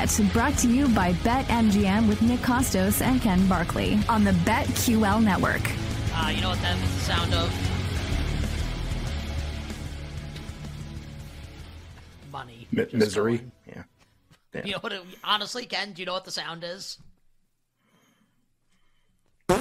Bet, brought to you by BetMGM with Nick Kostos and Ken Barkley on the BetQL network. Uh, you know what that is the sound of? Money. Mi- just misery. going. Yeah. You know what? It, honestly, Ken, do you know what the sound is?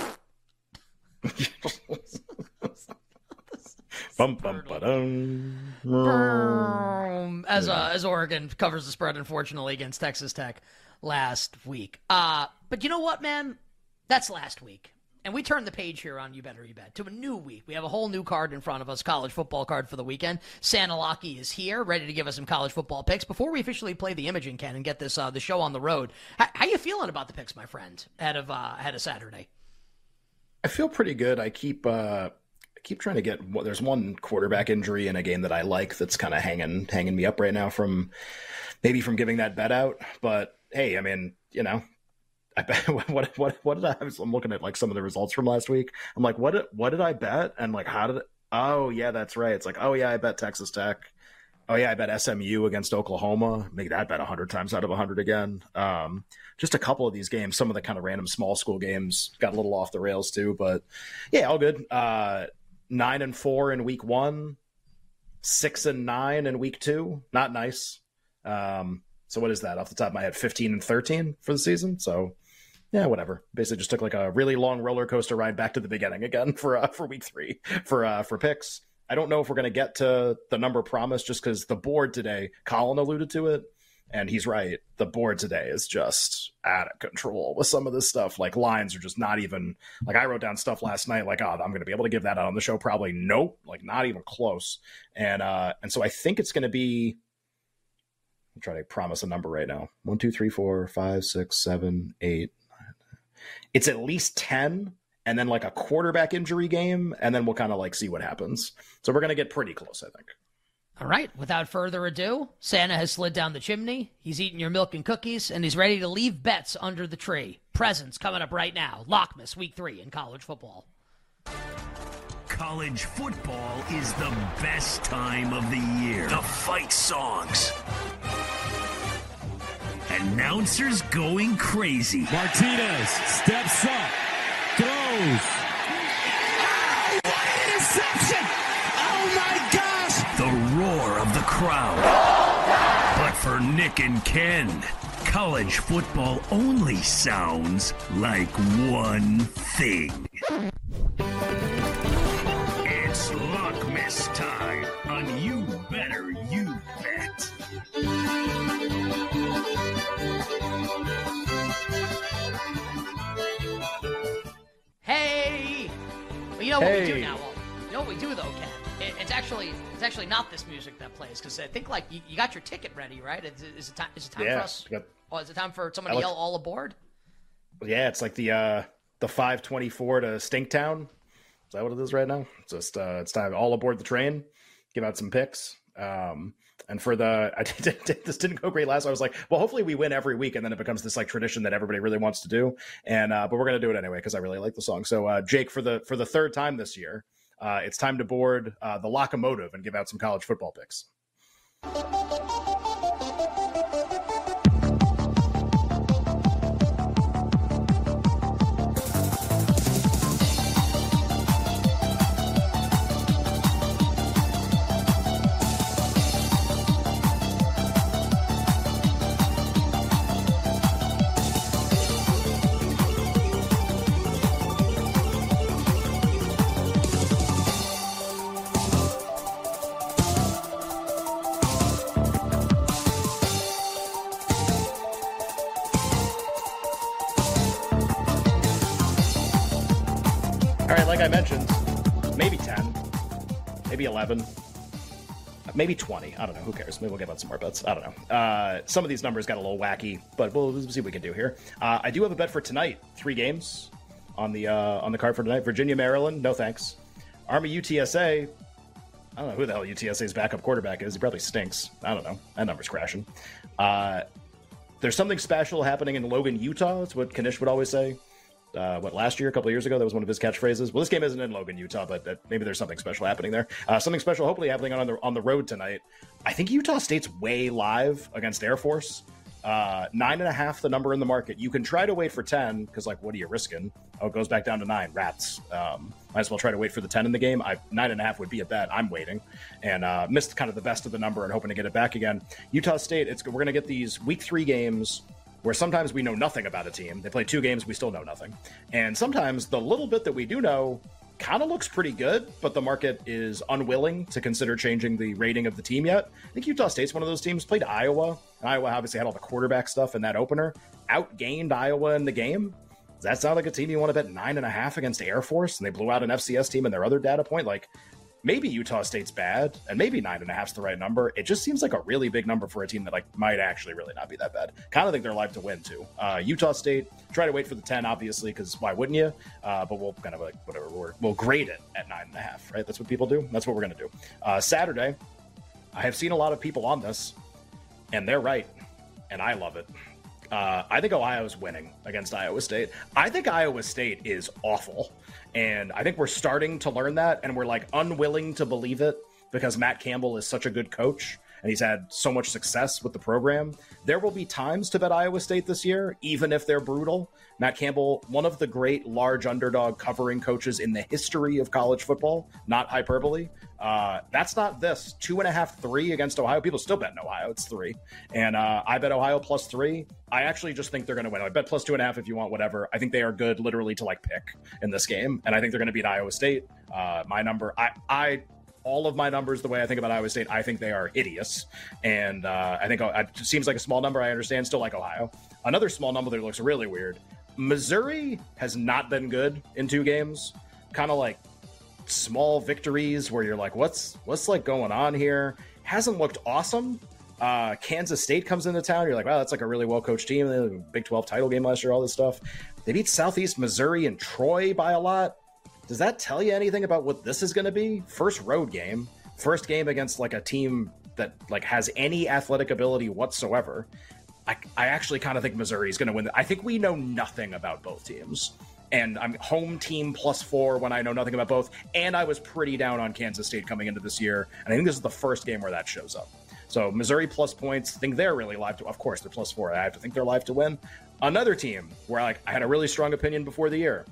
Bum, bum, ba-dum. Boom. As uh, as Oregon covers the spread, unfortunately, against Texas Tech last week. Uh, but you know what, man? That's last week. And we turn the page here on You Better You Bet to a new week. We have a whole new card in front of us, college football card for the weekend. Santa Lockie is here, ready to give us some college football picks. Before we officially play the imaging, Ken, and get this uh, the show on the road, how, how you feeling about the picks, my friend, ahead of uh, ahead of Saturday? I feel pretty good. I keep uh I keep trying to get well, there's one quarterback injury in a game that I like that's kind of hanging hanging me up right now from maybe from giving that bet out. But hey, I mean, you know, I bet what what what did I I'm looking at like some of the results from last week. I'm like, what what did I bet? And like how did oh yeah, that's right. It's like, oh yeah, I bet Texas Tech. Oh yeah, I bet SMU against Oklahoma. Make that bet hundred times out of hundred again. Um, just a couple of these games, some of the kind of random small school games got a little off the rails too, but yeah, all good. Uh, nine and four in week one, six and nine in week two. Not nice. Um, so what is that off the top of my head? Fifteen and thirteen for the season. So yeah, whatever. Basically, just took like a really long roller coaster ride back to the beginning again for uh, for week three for uh, for picks. I don't know if we're going to get to the number promised just because the board today, Colin alluded to it, and he's right. The board today is just out of control with some of this stuff. Like lines are just not even like I wrote down stuff last night. Like, oh, I'm to be able to give that out on the show. Probably nope. Like not even close. And uh, and so I think it's to be. I'm trying to promise a number right now. One, two, three, four, five, six, seven, eight. nine. It's at least ten and then like a quarterback injury game, and then we'll kind of like see what happens. So we're gonna get pretty close, I think. All right, without further ado, Santa has slid down the chimney. He's eating your milk and cookies, and he's ready to leave bets under the tree. Presents coming up right now. Lockmas Week 3 in college football. College football is the best time of the year. The fight songs. Announcers going crazy. Martinez steps up, throws. Roar of the crowd. But for Nick and Ken, college football only sounds like one thing. It's Lockmas time on You Better You Bet. Hey! Well, you know what we do now? It's actually it's actually not this music that plays because I think like you, you got your ticket ready, right? Is, is it time? Is it time for us? got- Oh, is it time for someone to yell all aboard? Yeah, it's like the uh the 524 to Stinktown. Is that what it is right now? It's just uh it's time all aboard the train. Give out some picks. Um and for the I did, did- this didn't go great last. I was like, well, hopefully we win every week, and then it becomes this like tradition that everybody really wants to do. And uh, but we're gonna do it anyway because I really like the song. So uh, Jake, for the for the third time this year, uh, it's time to board uh, the locomotive and give out some college football picks. Maybe 11, maybe 20. I don't know. Who cares? Maybe we'll give out some more bets. I don't know. Uh, some of these numbers got a little wacky, but we'll, we'll see what we can do here. Uh, I do have a bet for tonight. Three games on the uh, on the card for tonight. Virginia, Maryland. No thanks. Army, UTSA. I don't know who the hell UTSA's backup quarterback is. He probably stinks. I don't know. That number's crashing. Uh, there's something special happening in Logan, Utah. That's what Kanish would always say uh, what last year, a couple years ago, that was one of his catchphrases. Well, this game isn't in Logan, Utah, but maybe there's something special happening there. Uh, something special, hopefully, happening on the on the road tonight. I think Utah State's way live against Air Force. Uh, nine and a half, the number in the market. You can try to wait for 10 because, like, what are you risking? Oh, it goes back down to nine. Rats. Um, might as well try to wait for the 10 in the game. I, nine and a half would be a bet. I'm waiting and uh, missed kind of the best of the number and hoping to get it back again. Utah State, it's we're going to get these week three games where sometimes we know nothing about a team. They play two games, we still know nothing. And sometimes the little bit that we do know kind of looks pretty good, but the market is unwilling to consider changing the rating of the team yet. I think Utah State's one of those teams. Played Iowa, and Iowa obviously had all the quarterback stuff in that opener. Outgained Iowa in the game. Does that sound like a team you want to bet nine and a half against Air Force? And they blew out an FCS team in their other data point. Like maybe Utah State's bad, and maybe nine and a half's the right number. It just seems like a really big number for a team that like might actually really not be that bad. Kind of think they're live to win too. Uh, Utah State try to wait for the ten, obviously, because why wouldn't you? Uh, but we'll kind of like whatever we we'll grade it at nine and a half, right? That's what people do. That's what we're gonna do. Uh, Saturday, I have seen a lot of people on this, and they're right, and I love it. Uh, I think Ohio's winning against Iowa State. I think Iowa State is awful. And I think we're starting to learn that, and we're like unwilling to believe it because Matt Campbell is such a good coach and he's had so much success with the program. There will be times to bet Iowa State this year, even if they're brutal. Matt Campbell, one of the great large underdog covering coaches in the history of college football, not hyperbole. Uh, that's not this two and a half, three against Ohio. People still bet in Ohio. It's three, and uh, I bet Ohio plus three. I actually just think they're going to win. I bet plus two and a half if you want, whatever. I think they are good, literally to like pick in this game, and I think they're going to beat Iowa State. Uh, my number, I, I all of my numbers, the way I think about Iowa State, I think they are idiots. And uh, I think uh, it seems like a small number. I understand, still like Ohio. Another small number that looks really weird. Missouri has not been good in two games. Kind of like small victories where you're like, what's what's like going on here? Hasn't looked awesome. Uh, Kansas State comes into town. You're like, wow, that's like a really well coached team. Big 12 title game last year, all this stuff. They beat Southeast Missouri and Troy by a lot. Does that tell you anything about what this is going to be? First road game, first game against like a team that like has any athletic ability whatsoever. I, I actually kind of think Missouri is going to win. I think we know nothing about both teams. And I'm home team plus four when I know nothing about both. And I was pretty down on Kansas State coming into this year. And I think this is the first game where that shows up. So Missouri plus points. I think they're really live to. Of course, they're plus four. I have to think they're live to win. Another team where like I had a really strong opinion before the year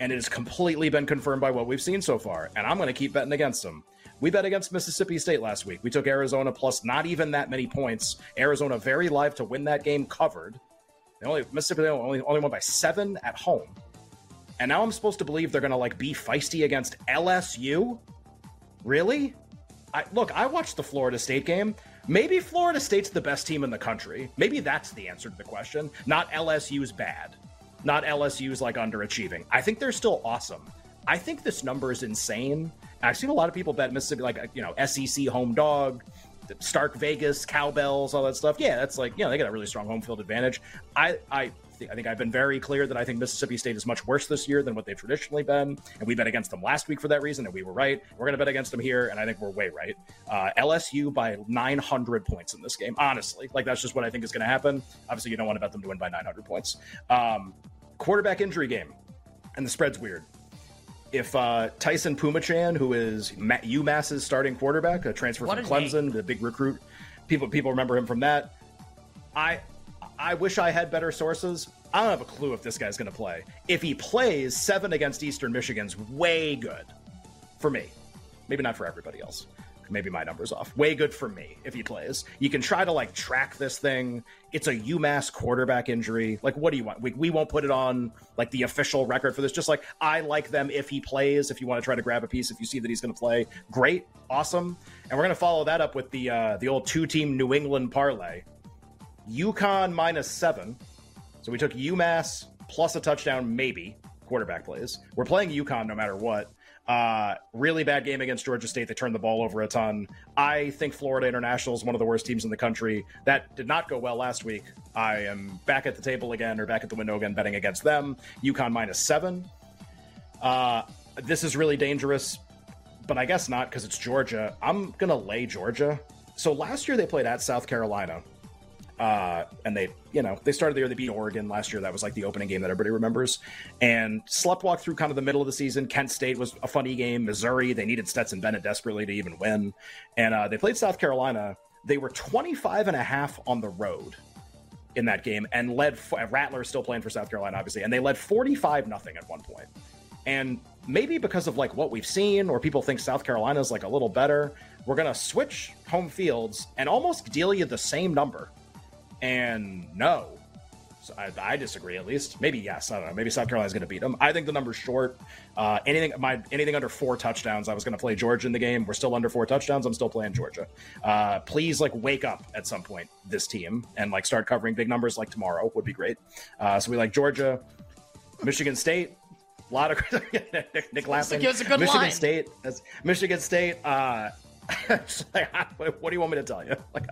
and it has completely been confirmed by what we've seen so far. And I'm going to keep betting against them. We bet against Mississippi State last week. We took Arizona plus not even that many points. Arizona very live to win that game covered. They only Mississippi only only won by seven at home. And now I'm supposed to believe they're going to like be feisty against LSU. Really? I, look, I watched the Florida State game. Maybe Florida State's the best team in the country. Maybe that's the answer to the question. Not LSU's bad not LSU's like underachieving. I think they're still awesome. I think this number is insane. I've seen a lot of people bet Mississippi, like you know, SEC home dog, Stark Vegas, cowbells, all that stuff. Yeah, that's like you know they got a really strong home field advantage. I I I think I've been very clear that I think Mississippi State is much worse this year than what they've traditionally been, and we bet against them last week for that reason, and we were right. We're going to bet against them here, and I think we're way right. Uh, LSU by 900 points in this game, honestly, like that's just what I think is going to happen. Obviously, you don't want to bet them to win by 900 points. Um, quarterback injury game, and the spread's weird. If uh, Taisun Phommachanh, who is UMass's starting quarterback, a transfer what from a Clemson, name. the big recruit, people people remember him from that. I I wish I had better sources. I don't have a clue if this guy's going to play. If he plays, seven against Eastern Michigan's way good for me. Maybe not for everybody else maybe my number's off. Way good for me if he plays. You can try to like track this thing. It's a UMass quarterback injury. Like, what do you want? We, we won't put it on like the official record for this. Just like I like them if he plays. If you want to try to grab a piece, if you see that he's going to play, great, awesome. And we're going to follow that up with the uh, the old two team New England parlay. UConn minus seven. So we took UMass plus a touchdown, maybe quarterback plays. We're playing UConn no matter what. Uh, really bad game against Georgia State. They turned the ball over a ton. I think Florida International is one of the worst teams in the country. That did not go well last week. I am back at the table again, or back at the window again, betting against them. UConn minus seven. Uh, this is really dangerous, but I guess not because it's Georgia. I'm going to lay Georgia. So last year they played at South Carolina. Uh, and they, you know, they started the year they beat Oregon last year. That was like the opening game that everybody remembers. And slept sleptwalk through kind of the middle of the season. Kent State was a funny game. Missouri, they needed Stetson Bennett desperately to even win. And uh, they played South Carolina. They were 25 and a half on the road. in that game and led Rattler still playing for South Carolina, obviously, and they led 45 nothing at one point. And maybe because of like what we've seen, or people think South Carolina is like a little better, we're gonna switch home fields and almost deal you the same number. And no, so I, I, disagree. At least, maybe yes. I don't know. Maybe South Carolina's going to beat them. I think the number's short. Uh, anything my anything under four touchdowns, I was going to play Georgia in the game. We're still under four touchdowns. I'm still playing Georgia. Uh, please, like, wake up at some point. This team and like start covering big numbers like tomorrow would be great. Uh, so we like Georgia, Michigan State. A lot of Nick, Nick laughing. Michigan line. State. Michigan State. Uh, what do you want me to tell you? Like,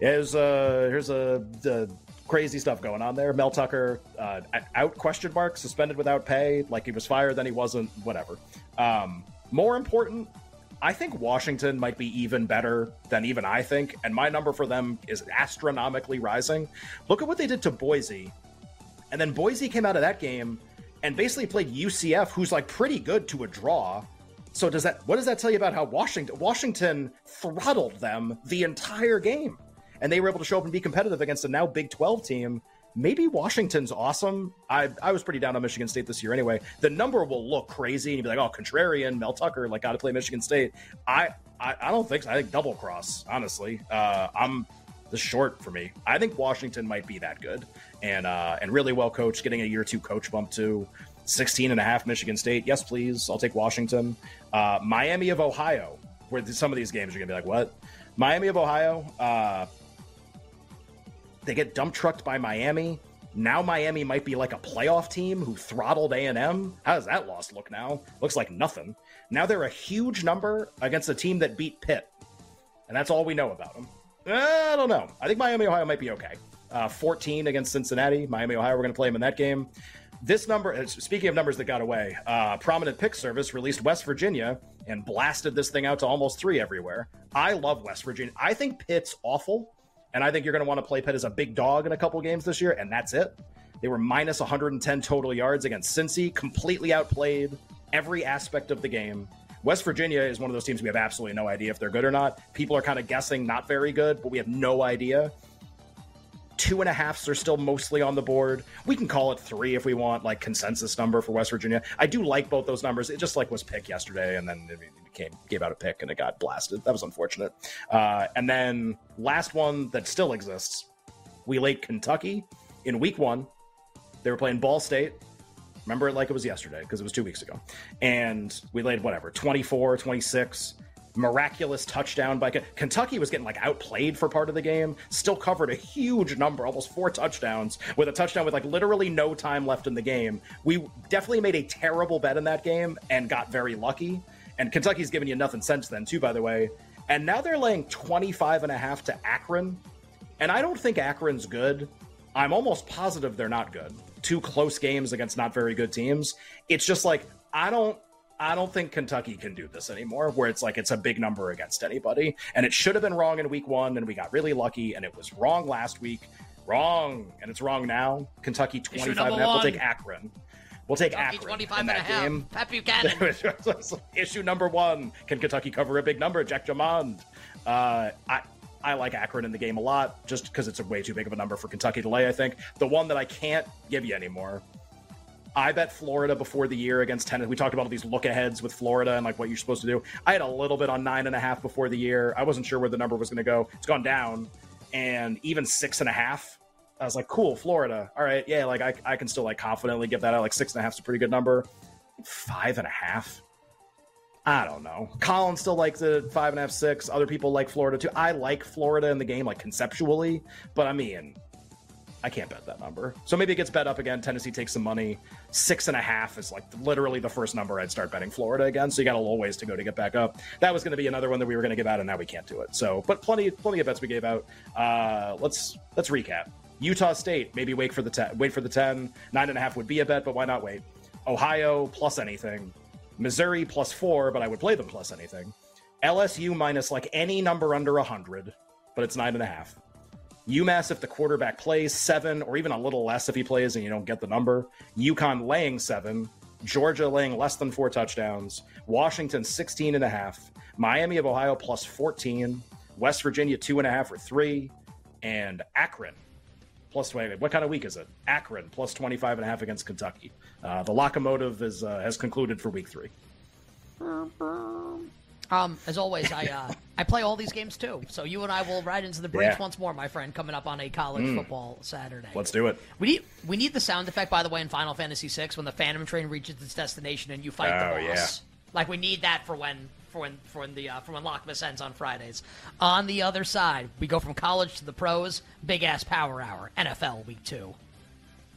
here's uh, here's a the crazy stuff going on there. Mel Tucker uh, out question mark suspended without pay, like he was fired, then he wasn't. Whatever. Um, more important, I think Washington might be even better than even I think, and my number for them is astronomically rising. Look at what they did to Boise, and then Boise came out of that game and basically played UCF, who's like pretty good to a draw. So does that what does that tell you about how Washington Washington throttled them the entire game? and they were able to show up and be competitive against a now Big 12 team. Maybe Washington's awesome. I, I was pretty down on Michigan State this year anyway. The number will look crazy, and you'd be like, oh, contrarian, Mel Tucker, like, got to play Michigan State. I, I, I don't think so. I think double cross, honestly. Uh, I'm the short for me. I think Washington might be that good and uh, and really well coached, getting a year two coach bump too. 16 and a half Michigan State. Yes, please. I'll take Washington. Uh, Miami of Ohio, where some of these games are going to be like, what? Miami of Ohio, uh, they get dump trucked by Miami. Now Miami might be like a playoff team who throttled A&M. How does that loss look now? Looks like nothing. Now they're a huge number against a team that beat Pitt. And that's all we know about them. I don't know. I think Miami, Ohio might be okay. Uh, 14 against Cincinnati. Miami, Ohio, we're going to play them in that game. This number, uh, speaking of numbers that got away, uh, Prominent Pick Service released West Virginia and blasted this thing out to almost three everywhere. I love West Virginia. I think Pitt's awful. And I think you're going to want to play Pitt as a big dog in a couple games this year, and that's it. They were minus 110 total yards against Cincy, completely outplayed every aspect of the game. West Virginia is one of those teams we have absolutely no idea if they're good or not. People are kind of guessing not very good, but we have no idea. Two and a halfs are still mostly on the board. We can call it three if we want, like consensus number for West Virginia. I do like both those numbers. It just like was pick yesterday, and then it came gave out a pick and it got blasted. That was unfortunate. Uh, and then last one that still exists, we laid Kentucky in week one. They were playing Ball State. Remember it like it was yesterday because it was two weeks ago. And we laid whatever, 24, 26 miraculous touchdown by Kentucky was getting like outplayed for part of the game, still covered a huge number, almost four touchdowns, with a touchdown with like literally no time left in the game. We definitely made a terrible bet in that game and got very lucky. And Kentucky's given you nothing since then, too, by the way. And now they're laying 25 and a half to Akron. And I don't think Akron's good. I'm almost positive they're not good. Two close games against not very good teams. It's just like I don't I don't think Kentucky can do this anymore, where it's like it's a big number against anybody. And it should have been wrong in week one, and we got really lucky, and it was wrong last week. Wrong, and it's wrong now. Kentucky 25 and a half. We'll take Akron. We'll take Kentucky Akron 25 in that and a half. game. Pat Buchanan. Issue number one. Can Kentucky cover a big number? Jack Jamond. Uh, I, I like Akron in the game a lot, just because it's a way too big of a number for Kentucky to lay, I think. The one that I can't give you anymore I bet Florida before the year against Tennessee. We talked about all these look aheads with Florida and like what you're supposed to do. I had a little bit on nine and a half before the year. I wasn't sure where the number was going to go. It's gone down, and even six and a half. I was like, cool, Florida. All right, yeah, like I, I can still like confidently give that out. Like six and a half is a pretty good number. Five and a half. I don't know. Colin still likes it five and a half, six. Other people like Florida too. I like Florida in the game, like conceptually, but I mean, I can't bet that number. So maybe it gets bet up again. Tennessee takes some money. Six and a half is like literally the first number I'd start betting Florida again. So you got a little ways to go to get back up. That was going to be another one that we were going to give out, and now we can't do it. So, but plenty, plenty of bets we gave out. Uh, let's let's recap. Utah State, maybe wait for the ten. Wait for the ten. Nine and a half would be a bet, but why not wait? Ohio plus anything. Missouri plus four, but I would play them plus anything. LSU minus like any number under a hundred, but it's nine and a half. UMass if the quarterback plays seven, or even a little less if he plays and you don't get the number. UConn laying seven. Georgia laying less than four touchdowns. Washington 16 and a half. Miami of Ohio plus 14. West Virginia two and a half or three. And Akron plus 20. What kind of week is it? Akron plus 25 and a half against Kentucky. Uh, the locomotive is uh, has concluded for week three. Um, as always, I uh, I play all these games too. So you and I will ride into the breach Yeah. once more, my friend, coming up on a college football Saturday. Let's do it. We need we need the sound effect, by the way, in Final Fantasy VI when the Phantom Train reaches its destination and you fight Oh, the boss. Like we need that for when for when for when the uh, for when Lockmas ends on Fridays. On the other side, we go from college to the pros. Big ass power hour. NFL week two.